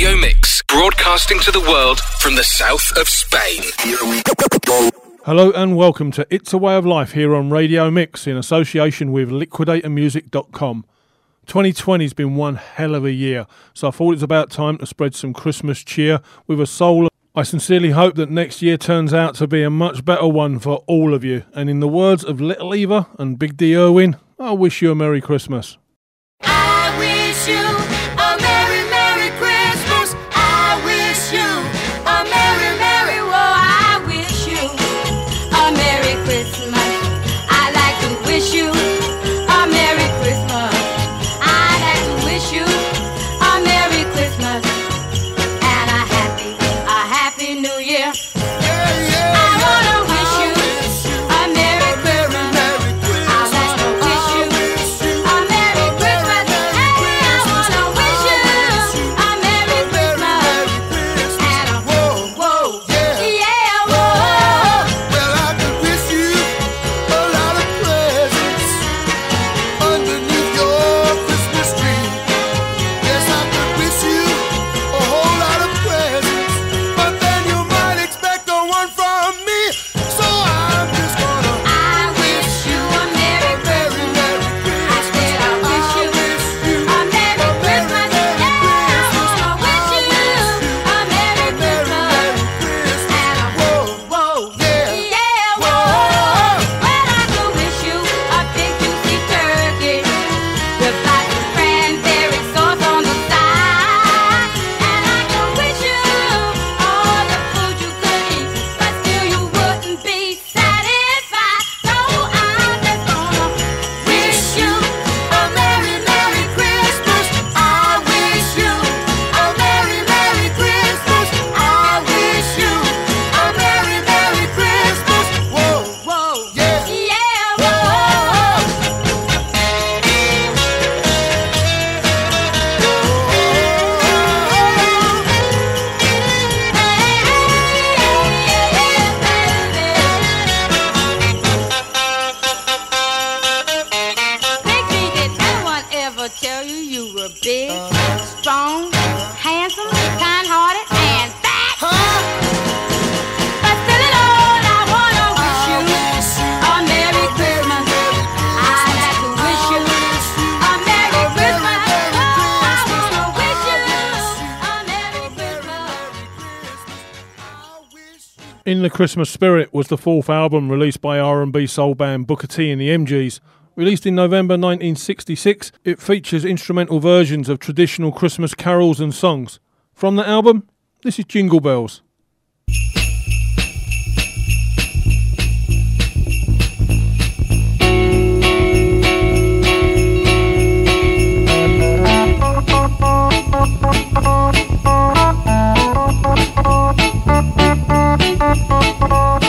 Radio Mix, broadcasting to the world from the south of Spain. Hello and welcome to It's a Way of Life here on Radio Mix in association with LiquidatorMusic.com. 2020 has been one hell of a year, so I thought it's about time to spread some Christmas cheer with a soul. I sincerely hope that next year turns out to be a much better one for all of you. And in the words of Little Eva and Big Dee Irwin, I wish you a Merry Christmas. I wish you Christmas Spirit was the fourth album released by R&B soul band Booker T and the MGs. Released in November 1966, it features instrumental versions of traditional Christmas carols and songs. From the album, this is Jingle Bells. Thank you. Thank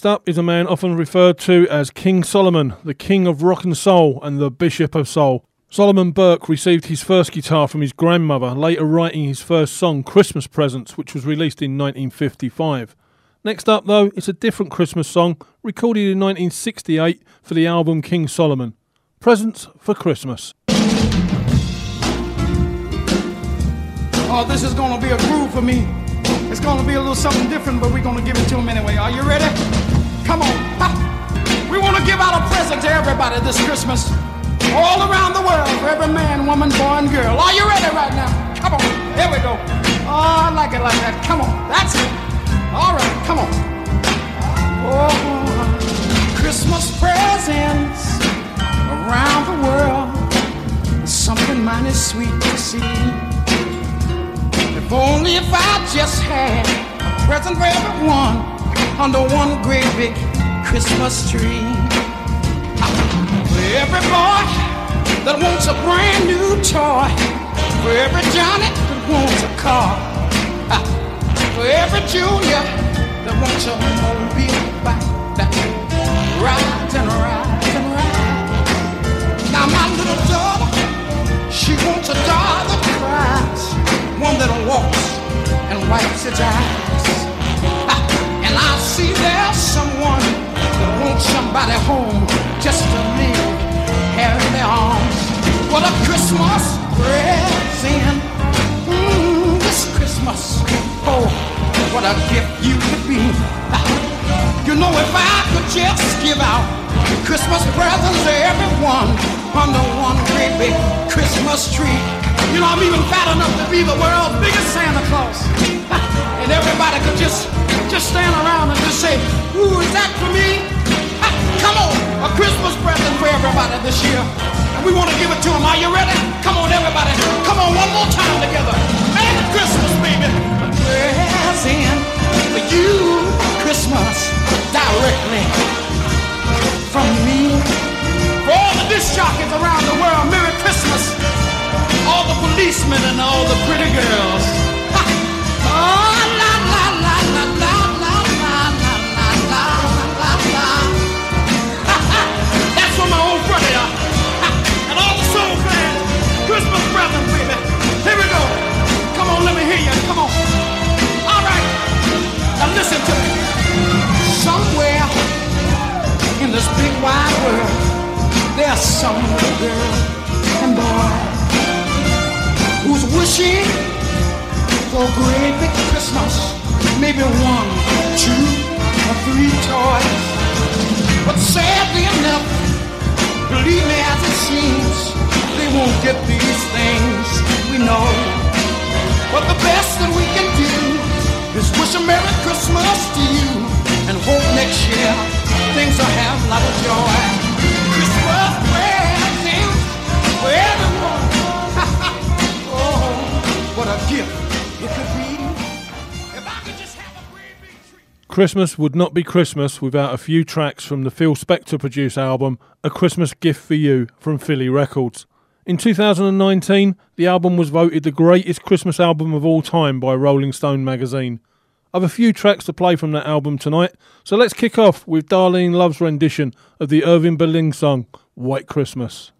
Next up is a man often referred to as King Solomon, the King of Rock and Soul and the Bishop of Soul. Solomon Burke received his first guitar from his grandmother, later writing his first song, Christmas Presents, which was released in 1955. Next up, though, it's a different Christmas song recorded in 1968 for the album King Solomon Presents for Christmas. Oh, this is gonna be a groove for me. It's gonna be a little something different, but we're gonna give it to him anyway. Are you ready? Come on. We wanna give out a present to everybody this Christmas. All around the world, for every man, woman, boy, and girl. Are you ready right now? Come on. Here we go. Oh, I like it like that. Come on. That's it. All right, come on. Oh, Christmas presents around the world. Something mighty sweet to see. If only if I just had a present for everyone under one great big Christmas tree. For every boy that wants a brand new toy. For every Johnny that wants a car. For every Junior that wants a mobile bike that rides and rides and rides. Now my little daughter, she wants a doll that cries one that walks and wipes its eyes. I see there's someone that wants somebody home just to live here in their arms. What a Christmas present. Mm, this Christmas. Oh, what a gift you could be. You know, if I could just give out Christmas presents to everyone under one great big Christmas tree. You know, I'm even fat enough to be the world's biggest Santa Claus. and everybody could just just stand around and just say, Ooh, is that for me? come on, a Christmas present for everybody this year. And we want to give it to them. Are you ready? Come on, everybody. Come on, one more time together. Merry Christmas, baby. A present for you, Christmas, directly from me. For all the disc jockeys around the world, Merry Christmas all the policemen and all the pretty girls. Some little girl and boy who's wishing for a great big Christmas. Maybe one, two, or three toys. But sadly enough, believe me as it seems, they won't get these things we know. But the best that we can do is wish a Merry Christmas to you and hope next year things will have a lot of joy. Christmas would not be Christmas without a few tracks from the Phil Spector produced album A Christmas Gift for You from Philles Records. In 2019, the album was voted the greatest Christmas album of all time by Rolling Stone magazine. I've a few tracks to play from that album tonight, so let's kick off with Darlene Love's rendition of the Irving Berlin song White Christmas.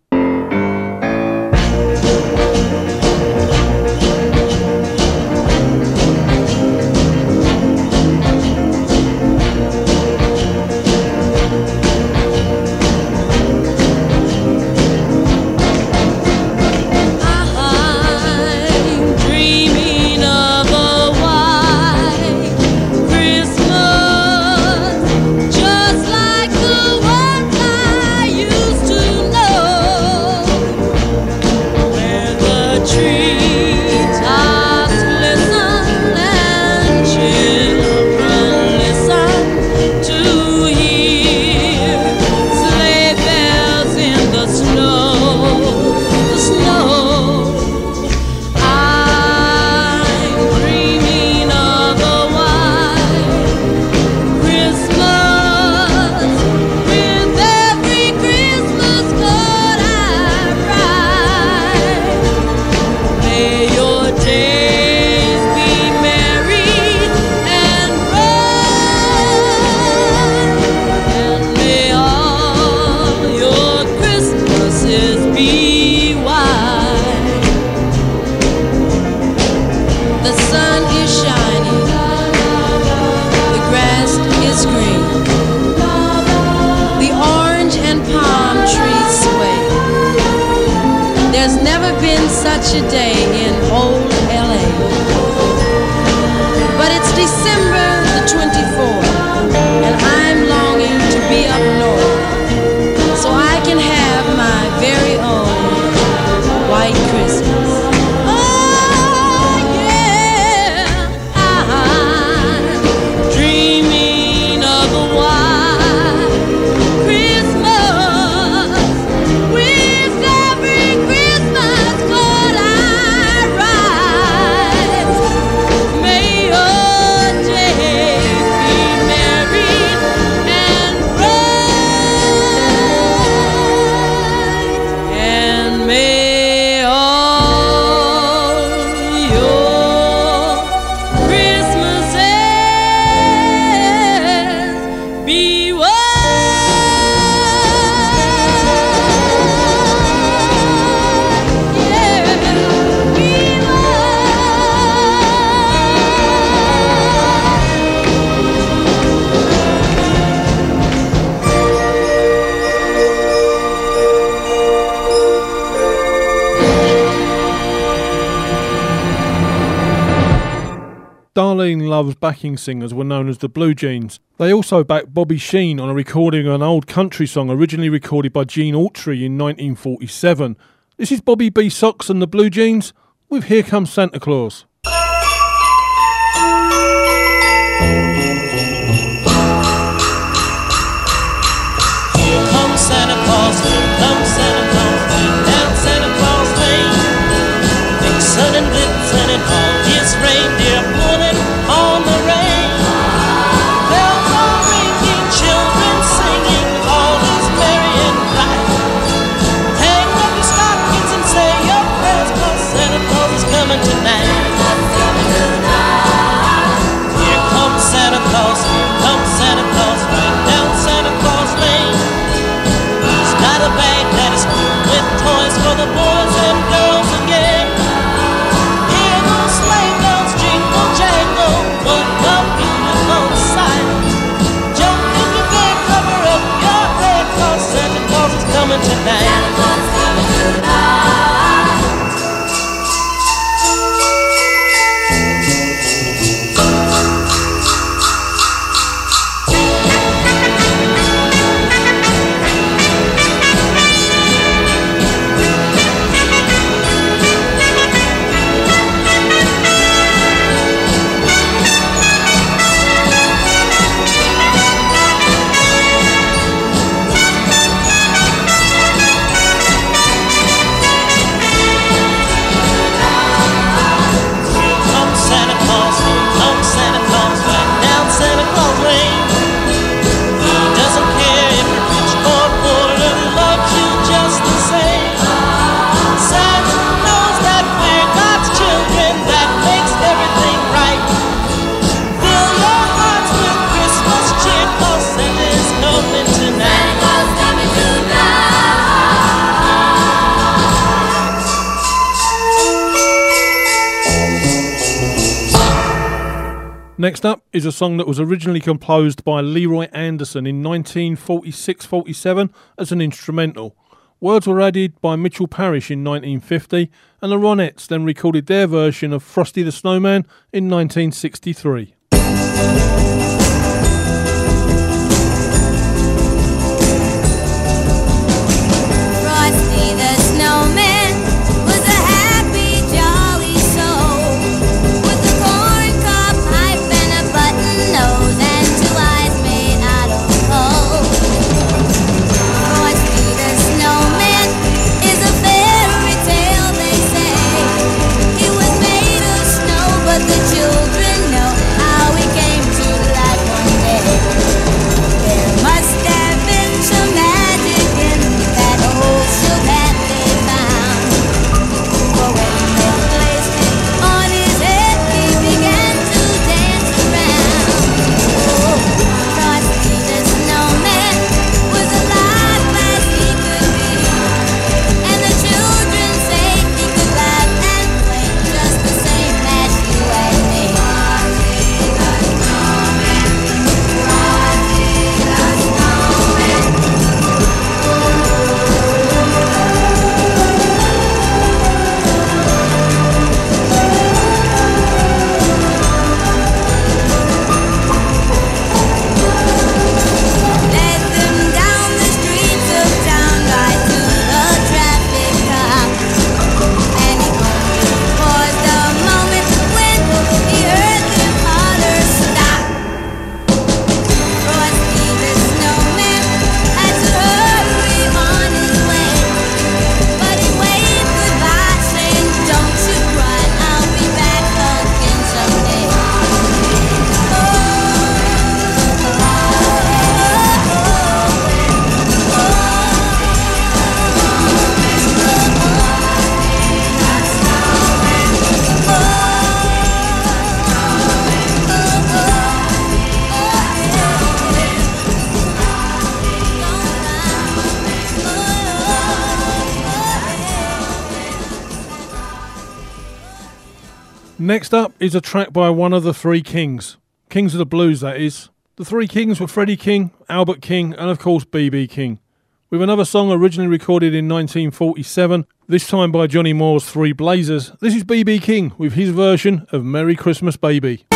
Love's backing singers were known as the Blue Jeans. They also backed Bobby Sheen on a recording of an old country song originally recorded by Gene Autry in 1947. This is Bobby B. Soxx and the Blue Jeans with Here Comes Santa Claus. Next up is a song that was originally composed by Leroy Anderson in 1946 47 as an instrumental. Words were added by Mitchell Parish in 1950, and the Ronettes then recorded their version of Frosty the Snowman in 1963. Next up is a track by one of the three kings. Kings of the blues, that is. The three kings were Freddie King, Albert King, and of course B.B. King. With another song originally recorded in 1947, this time by Johnny Moore's Three Blazers, this is B.B. King with his version of Merry Christmas Baby.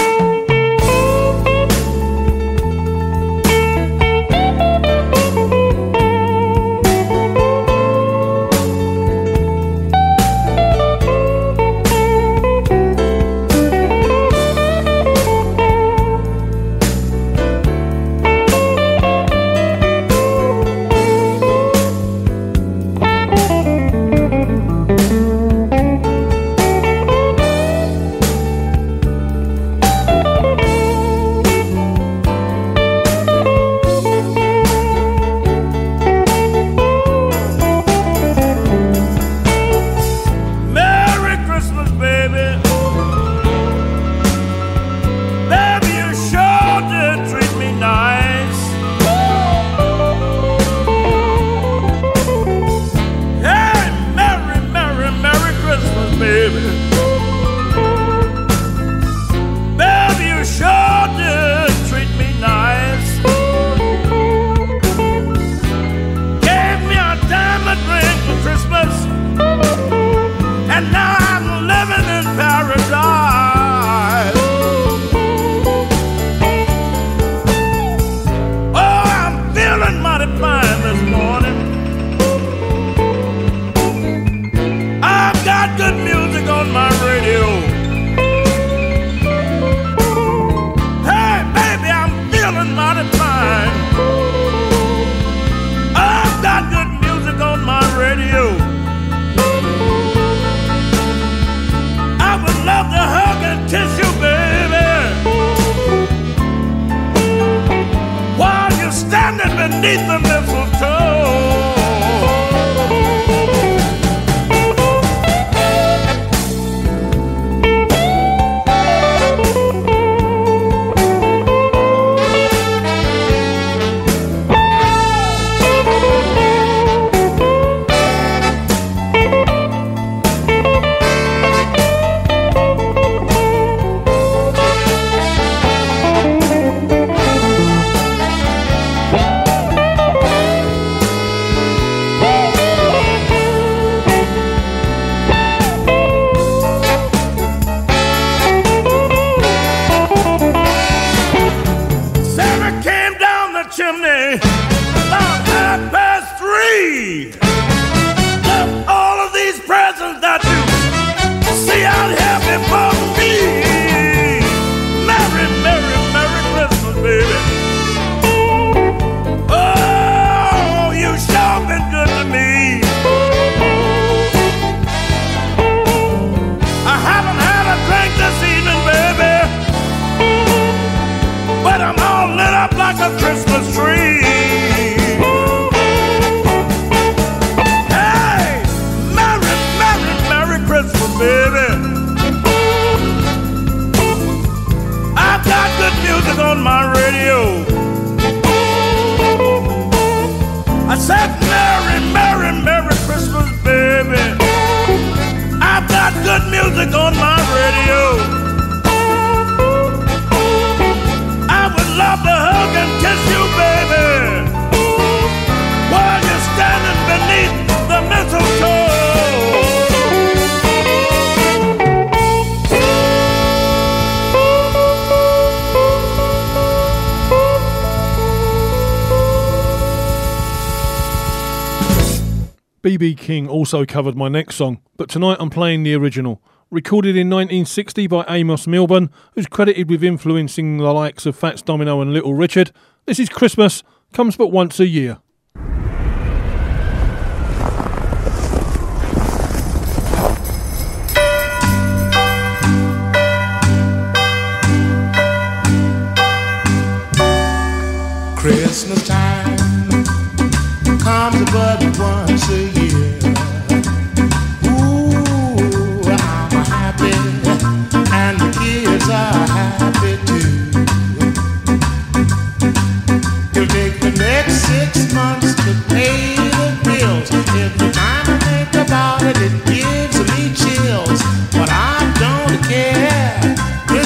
Also covered my next song, but tonight I'm playing the original. Recorded in 1960 by Amos Milburn, who's credited with influencing the likes of Fats Domino and Little Richard. This is Christmas, comes but once a year. Christmas time comes but once a year.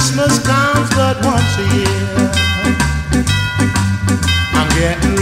Christmas comes but once a year. I'm getting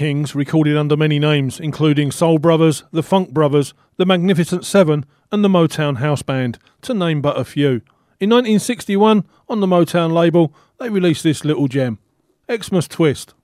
Kings recorded under many names, including Soul Brothers, the Funk Brothers, the Magnificent Seven, and the Motown House Band, to name but a few. In 1961, on the Motown label, they released this little gem Xmas Twist.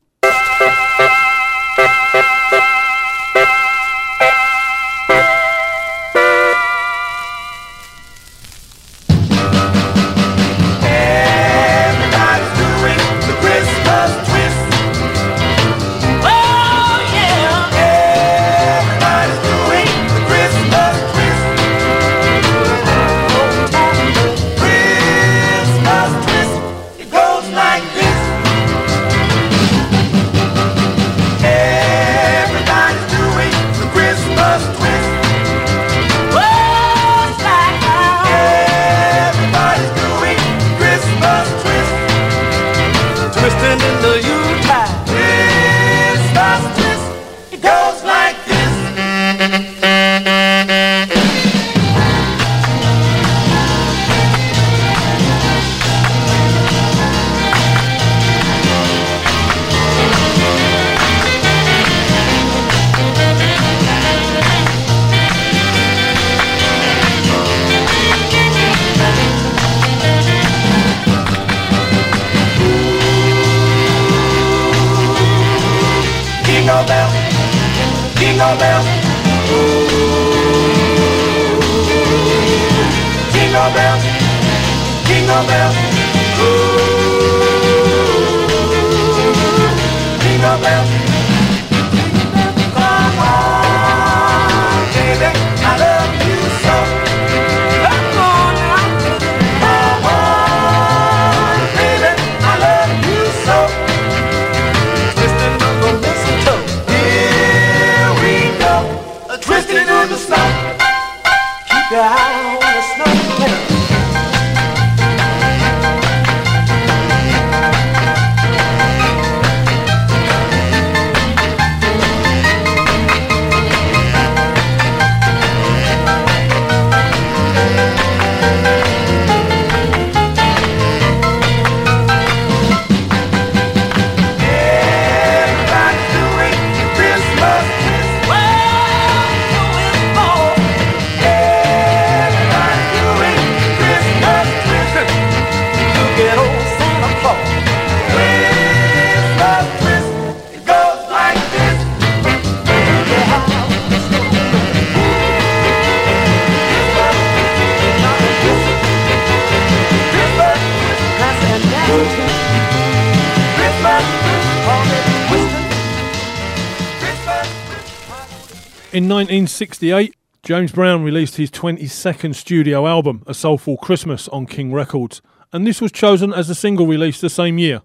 1968, James Brown released his 22nd studio album, A Soulful Christmas, on King Records, and this was chosen as a single release the same year.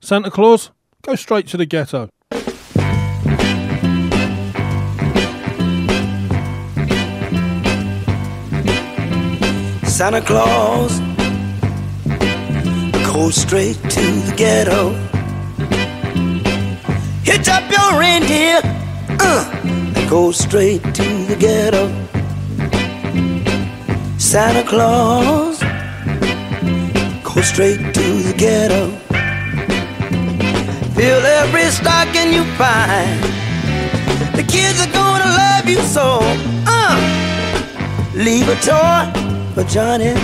Santa Claus, go straight to the ghetto. Santa Claus, go straight to the ghetto. Hitch up your reindeer. Uh go straight to the ghetto. Santa Claus, go straight to the ghetto. Fill every stocking you find. The kids are gonna love you so. Uh, leave a toy for Johnny.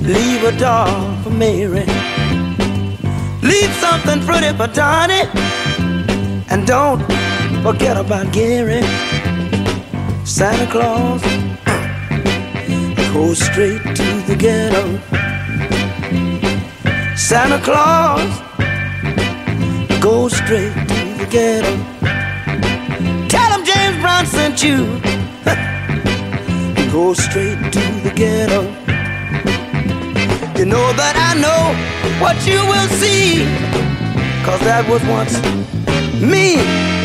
Leave a doll for Mary. Leave something pretty for Donnie. And don't forget about Gary. Santa Claus go straight to the ghetto. Santa Claus go straight to the ghetto. Tell him James Brown sent you. go straight to the ghetto. You know that I know what you will see. Cause that was once me.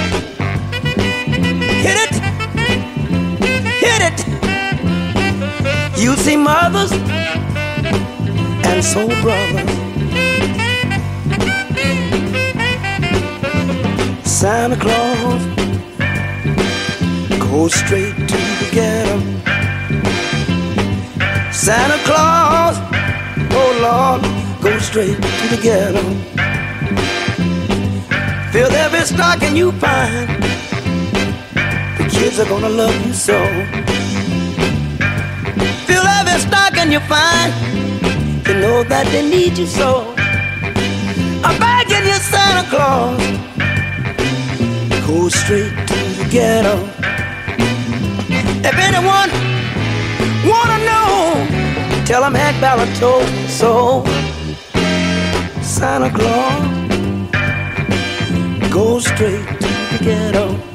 You see mothers and soul brothers. Santa Claus go straight to the ghetto. Santa Claus, oh Lord, go straight to the ghetto. Fill every stocking you find. The kids are gonna love you so. Stocking you find. You know that they need you so. I'm begging you, Santa Claus. Go straight to the ghetto. If anyone wanna know, tell them Hank Ballard told so. Santa Claus go straight to the ghetto.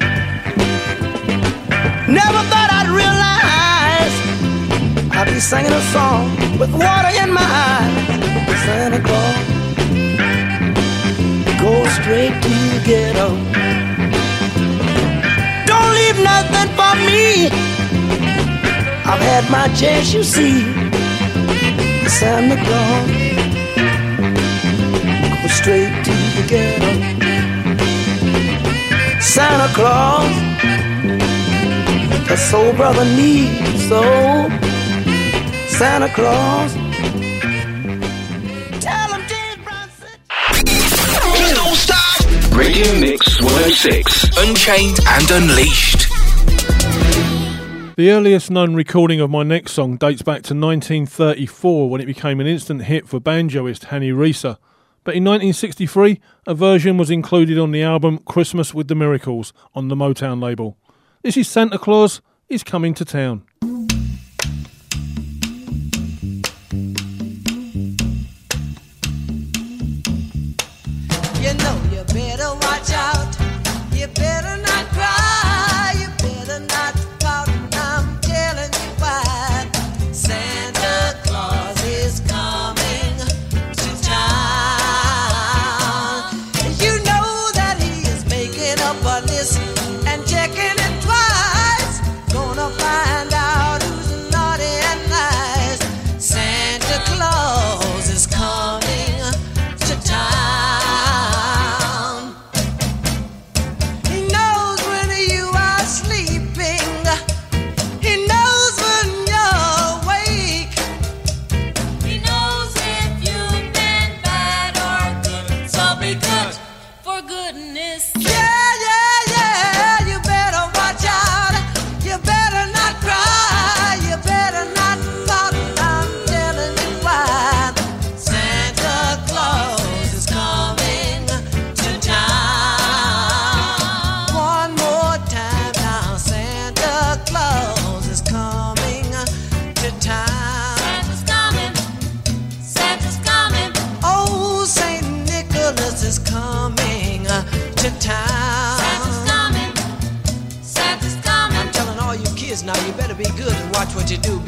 Be singing a song with water in my eyes. Santa Claus, go straight to the ghetto. Don't leave nothing for me. I've had my chance, you see. Santa Claus, go straight to the ghetto. Santa Claus, the soul brother needs so. Santa Claus, tell him James Brown said. Don't stop! Radio Mix 106. Unchained and Unleashed. The earliest known recording of my next song dates back to 1934 when it became an instant hit for banjoist Harry Reser. But in 1963, a version was included on the album Christmas with the Miracles on the Motown label. This is Santa Claus is Coming to Town.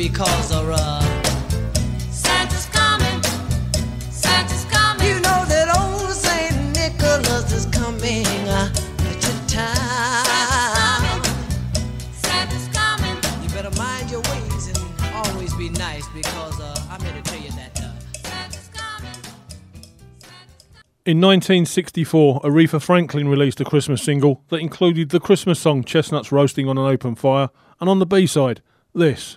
Because of uh. Santa's coming. Santa's coming. You know that old Saint Nicholas is coming uh, to town. Santa's coming. Santa's coming. You better mind your ways and always be nice because uh, I'm here to tell you that. Uh, Santa's coming. In 1964, Aretha Franklin released a Christmas single that included the Christmas song Chestnuts Roasting on an Open Fire, and on the B side, this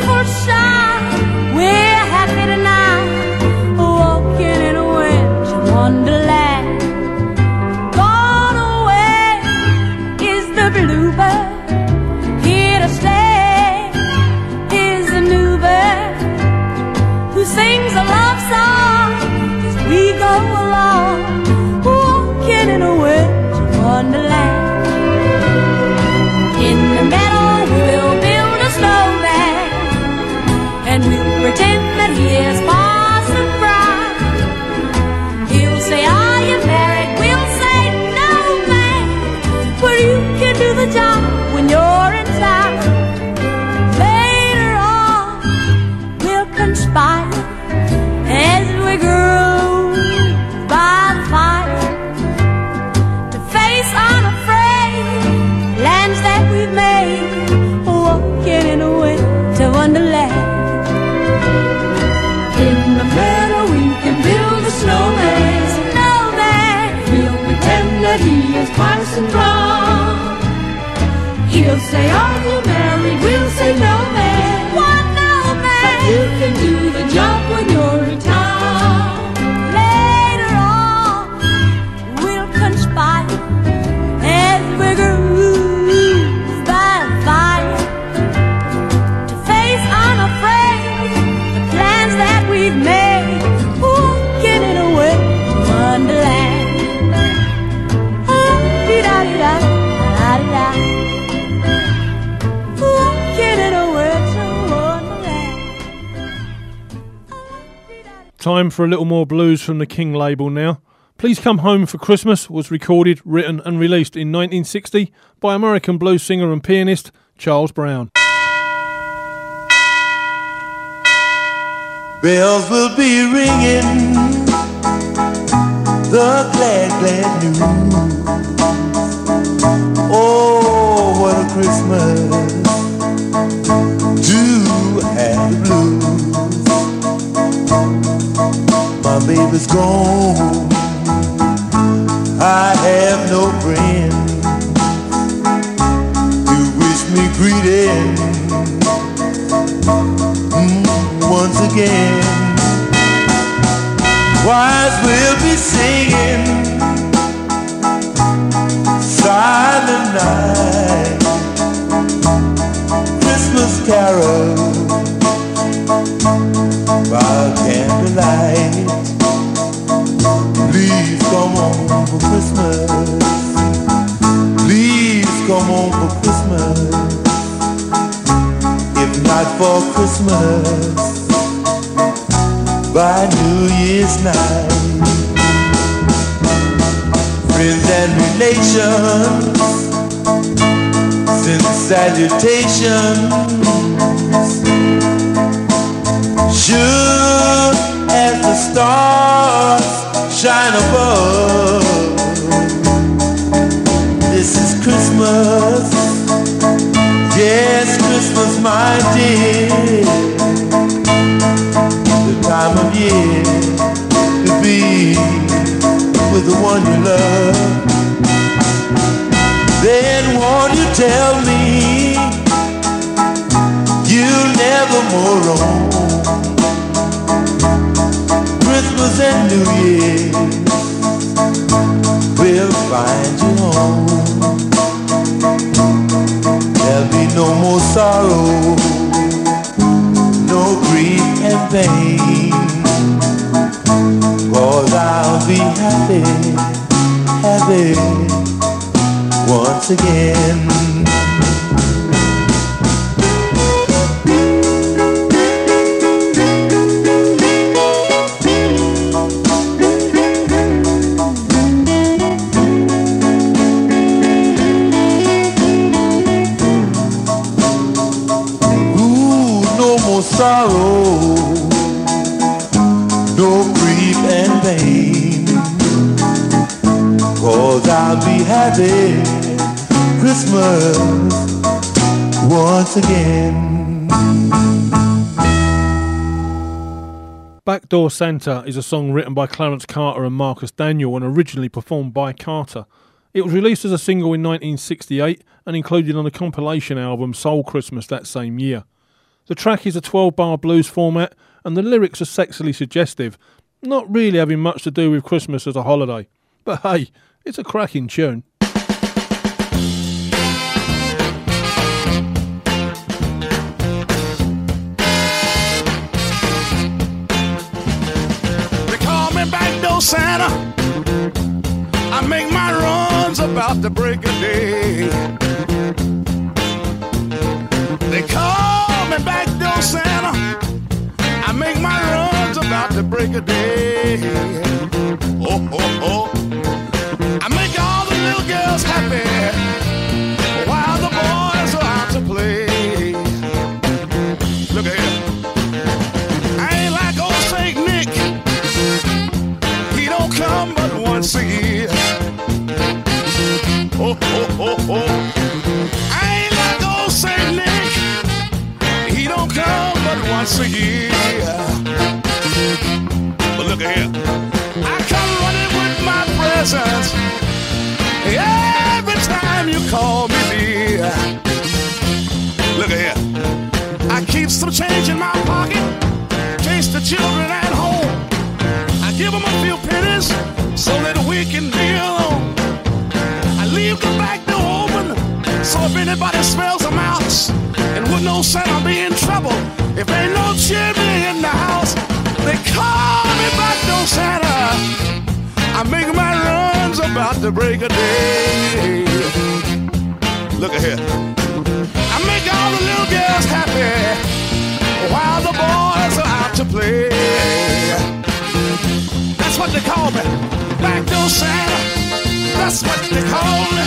say, Are for a little more blues from the King label now. Please Come Home for Christmas was recorded, written, and released in 1960 by American blues singer and pianist Charles Brown. Bells will be ringing the glad, glad news. Oh, what a Christmas My baby's gone. I have no friend to wish me greeting mm, once again. Wise will be singing silent night, Christmas carol by candlelight. Please come home for Christmas. Please come home for Christmas. If not for Christmas, by New Year's night. Friends and relations send salutations. Sure one you love. Then won't you tell me you'll never more roam? Christmas and New Year will find you home. There'll be no more sorrow, no grief and pain. Cause I'll be happy, happy once again. Happy Christmas once again. Backdoor Santa is a song written by Clarence Carter and Marcus Daniel and originally performed by Carter. It was released as a single in 1968 and included on the compilation album Soul Christmas that same year. The track is a 12 bar blues format and the lyrics are sexily suggestive, not really having much to do with Christmas as a holiday. But hey, it's a cracking tune. Santa. I make my runs about the break of day. They call me back door Santa. I make my runs about the break of day. Oh, oh, oh. I make all the little girls happy Oh, oh, oh, oh. I ain't like old Saint Nick. He don't come but once a year. But look here. I come running with my presents. Every time you call me dear. Look here. I keep some change in my pocket. Chase the children at home. I give them a few pennies so that we can be alone. Leave the back door open so if anybody smells a mouse and would no Santa I'll be in trouble if ain't no chimney in the house. They call me back door Santa. I make my runs about the break of day. Look at. I make all the little girls happy while the boys are out to play. That's what they call me, back backdoor Santa. That's what they call me.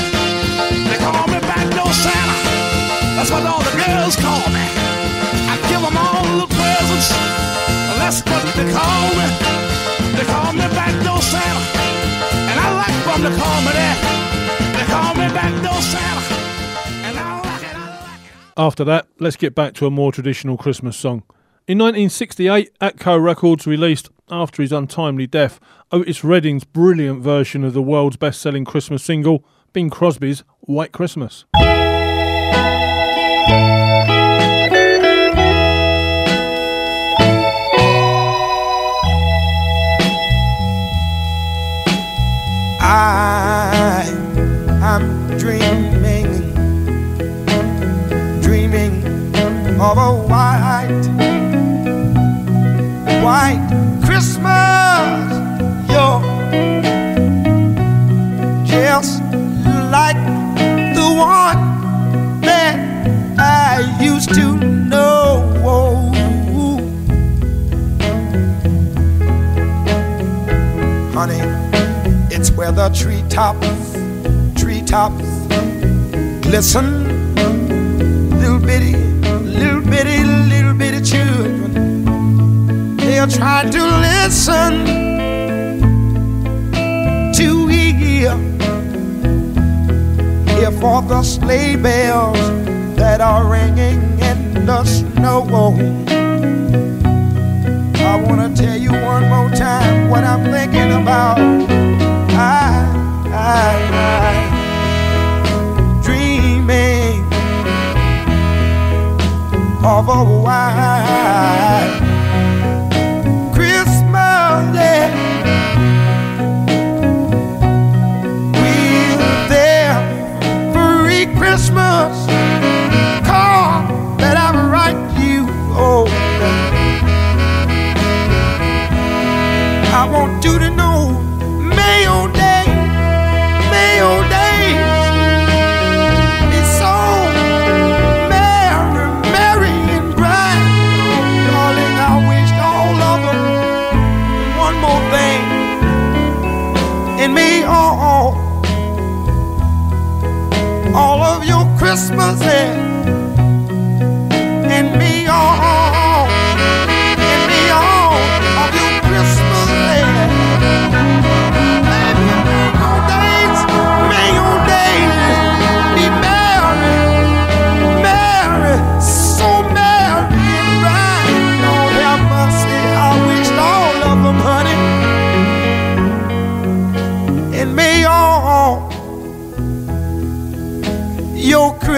They call me backdoor Santa. That's what all the girls call me. I give them all the presents. That's what they call me. They call me backdoor Santa. And I like them to call me that. They call me backdoor Santa. And I like it, I like it. After that, let's get back to a more traditional Christmas song. In 1968, Atco Records released, after his untimely death, oh, Otis Redding's brilliant version of the world's best selling Christmas single, Bing Crosby's White Christmas. I am dreaming, dreaming of a white, white the treetops, treetops glisten. Little bitty, little bitty, little bitty children. They are trying to listen to hear, hear for the sleigh bells that are ringing in the snow. I wanna tell you one more time what I'm thinking about. I, dreaming of a white Christmas. Yeah. Free Christmas of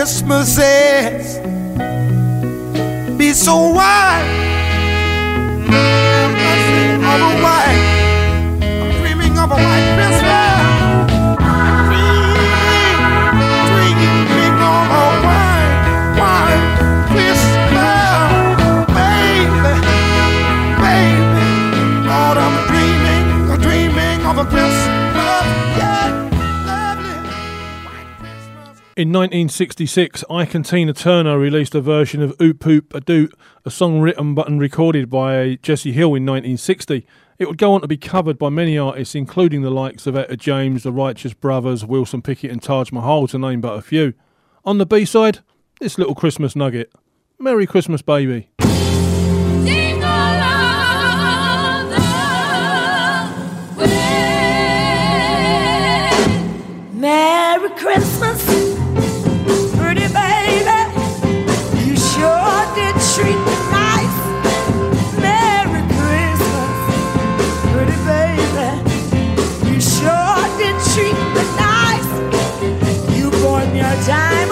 Christmases be so wide. In 1966, Ike and Tina Turner released a version of Ooh Poo Pah Doo, a song written but and recorded by Jessie Hill in 1960. It would go on to be covered by many artists, including the likes of Etta James, the Righteous Brothers, Wilson Pickett, and Taj Mahal, to name but a few. On the B side, this little Christmas nugget. Merry Christmas, baby. Merry Christmas, bought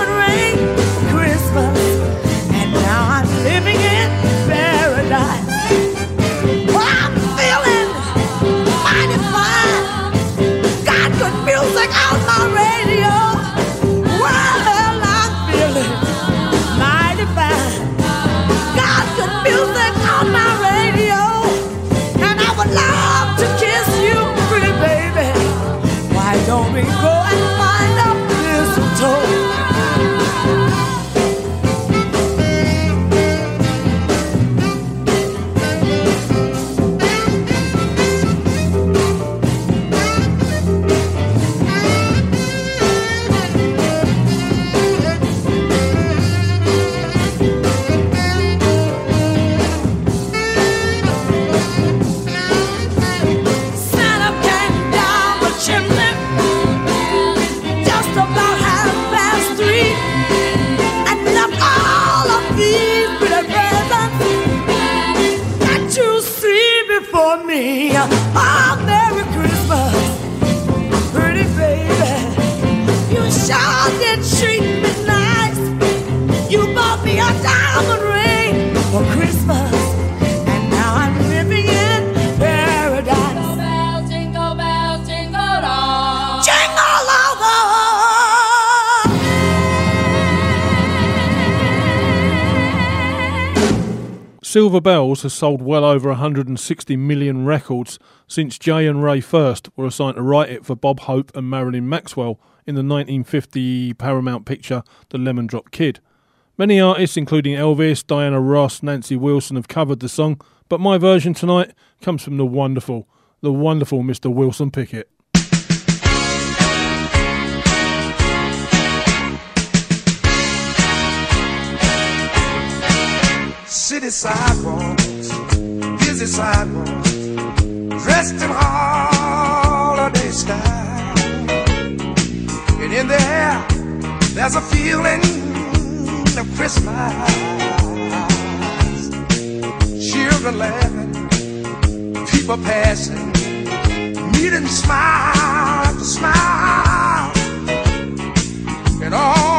Silver Bells has sold well over 160 million records since Jay and Ray First were assigned to write it for Bob Hope and Marilyn Maxwell in the 1950 Paramount picture The Lemon Drop Kid. Many artists, including Elvis, Diana Ross, Nancy Wilson, have covered the song, but my version tonight comes from the wonderful, the wonderful Mr. Wilson Pickett. City sidewalks, busy sidewalks, dressed in holiday style. And in the air, there's a feeling of Christmas. Children laughing, people passing, meeting smile after smile. And on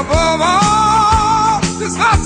above all, this house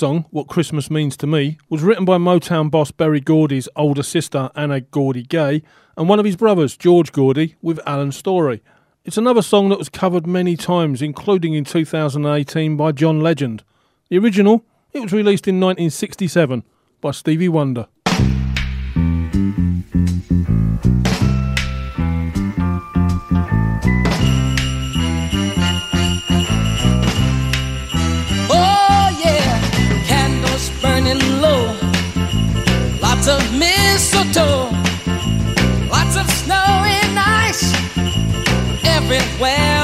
song, What Christmas Means to Me, was written by Motown boss Berry Gordy's older sister Anna Gordy Gay and one of his brothers, George Gordy, with Alan Story. It's another song that was covered many times, including in 2018 by John Legend. The original, it was released in 1967 by Stevie Wonder. Of mistletoe, lots of snow and ice everywhere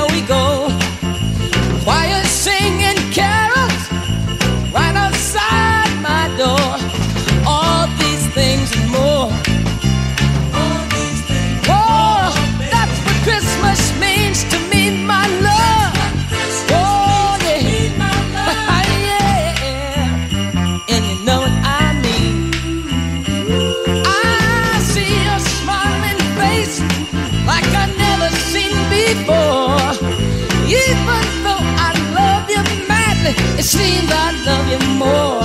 it seems I love you more.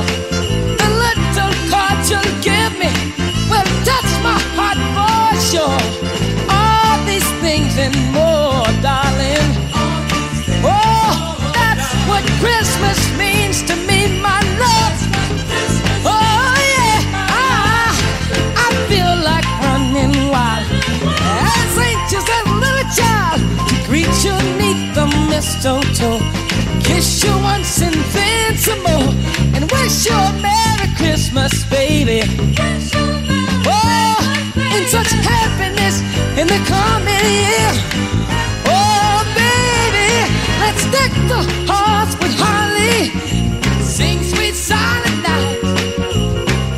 The little card you'll give me will touch my heart for sure. All these things and more, darling. Oh, that's what Christmas means to me, my love. Oh yeah, I, I feel like running wild as anxious as a little child to greet you neath the mistletoe, kiss you once and more, and wish you a Merry Christmas, baby. Oh, in such happiness in the coming year. Oh, baby, let's deck the hearts with holly. Sing sweet silent night.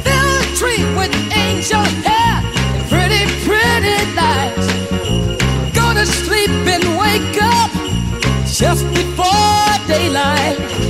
Fill the tree with angel hair and pretty, pretty lights. Go to sleep and wake up just daylight.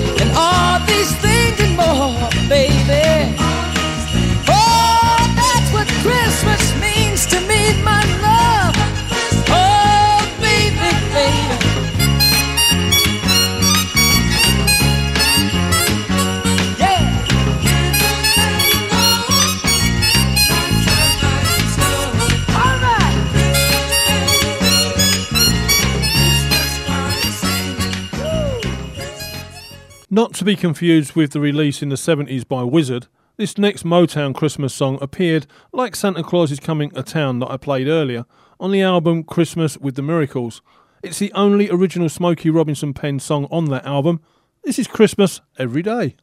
Not to be confused with the release in the 70s by Wizzard, this next Motown Christmas song appeared, like Santa Claus is Coming to Town that I played earlier, on the album Christmas with the Miracles. It's the only original Smokey Robinson penned song on that album. This is Christmas every day.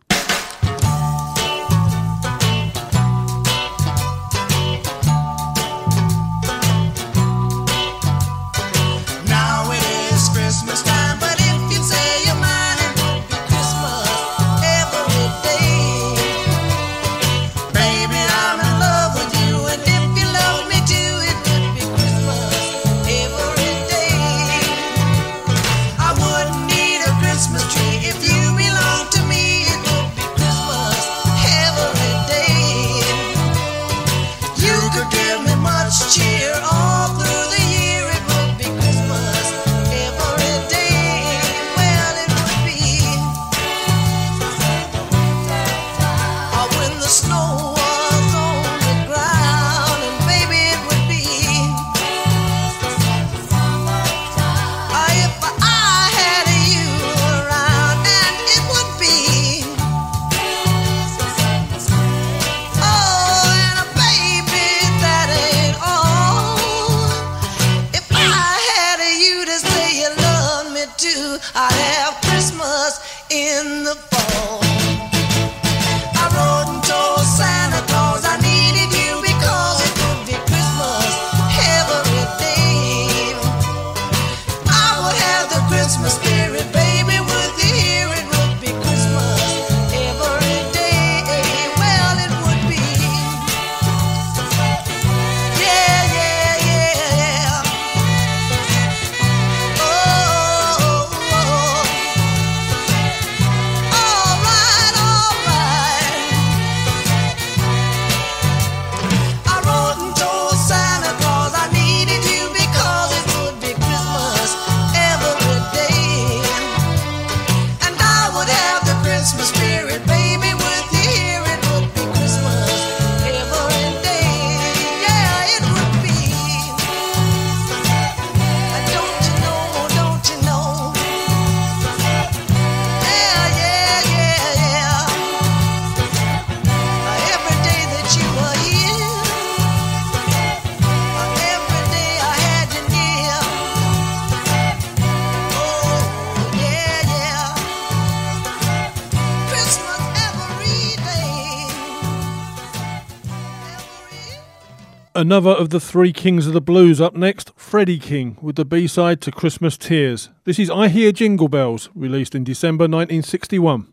Another of the three kings of the blues up next, Freddie King, with the B side to Christmas Tears. This is I Hear Jingle Bells, released in December 1961.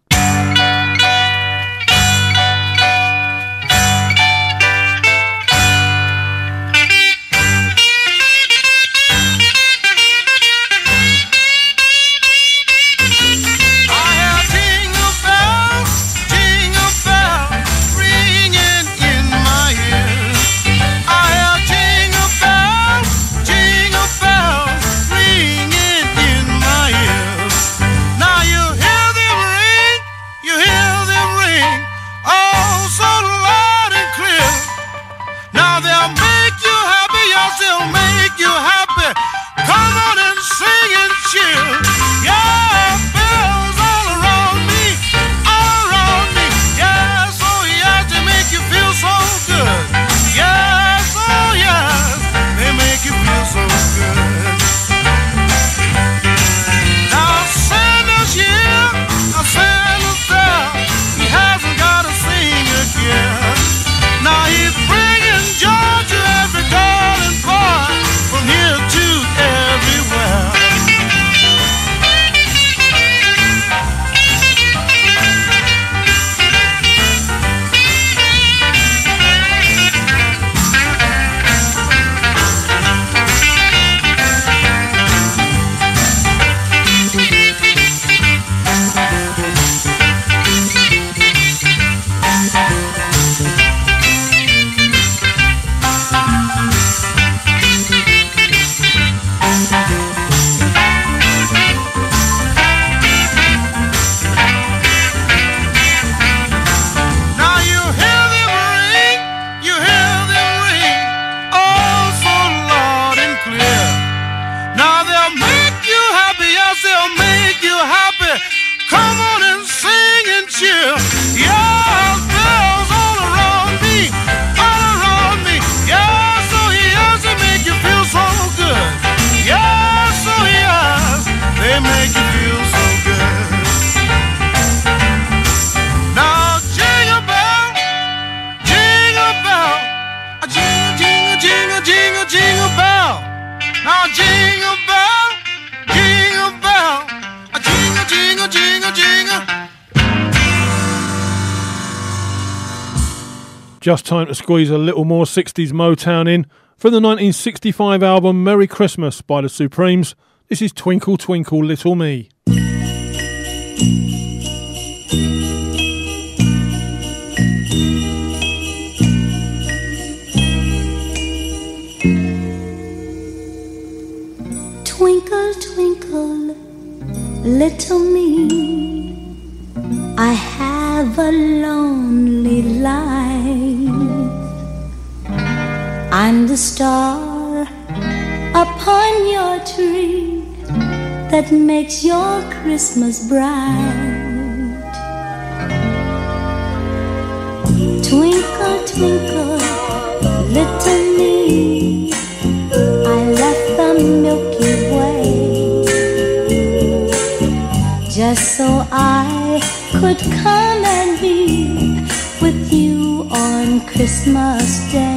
Squeeze a little more 60s Motown in. From the 1965 album Merry Christmas by the Supremes, this is Twinkle Twinkle Little Me. Twinkle, twinkle, little star upon your tree that makes your Christmas bright. Twinkle, twinkle, little me. I left the Milky Way just so I could come and be with you on Christmas Day.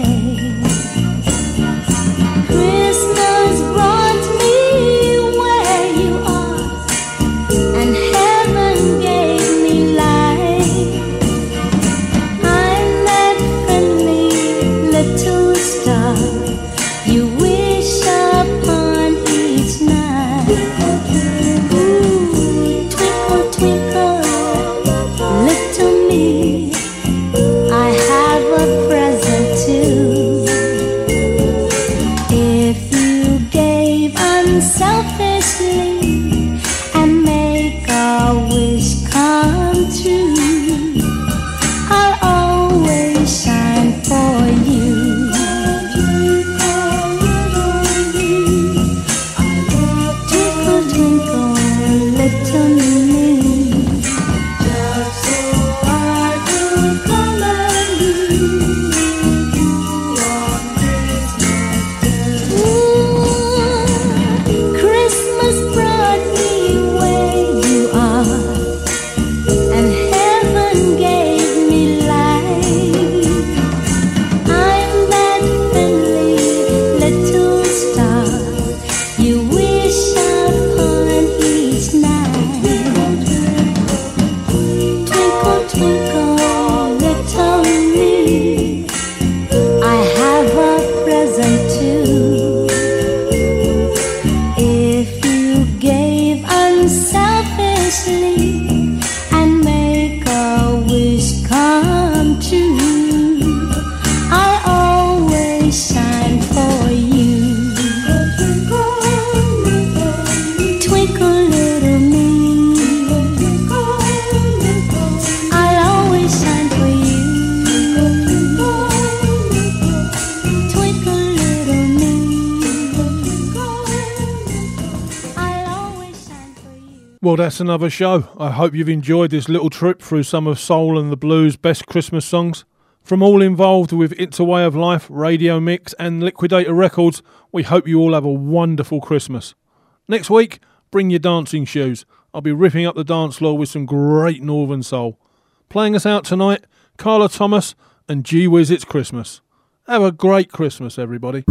Another show. I hope you've enjoyed this little trip through some of soul and the blues best Christmas songs. From all involved with It's a Way of Life, Radio Mix, and Liquidator Records, we hope you all have a wonderful Christmas. Next week, bring your dancing shoes. I'll be ripping up the dance floor with some great Northern Soul. Playing us out tonight, Carla Thomas and Gee Whiz It's Christmas. Have a great Christmas, everybody.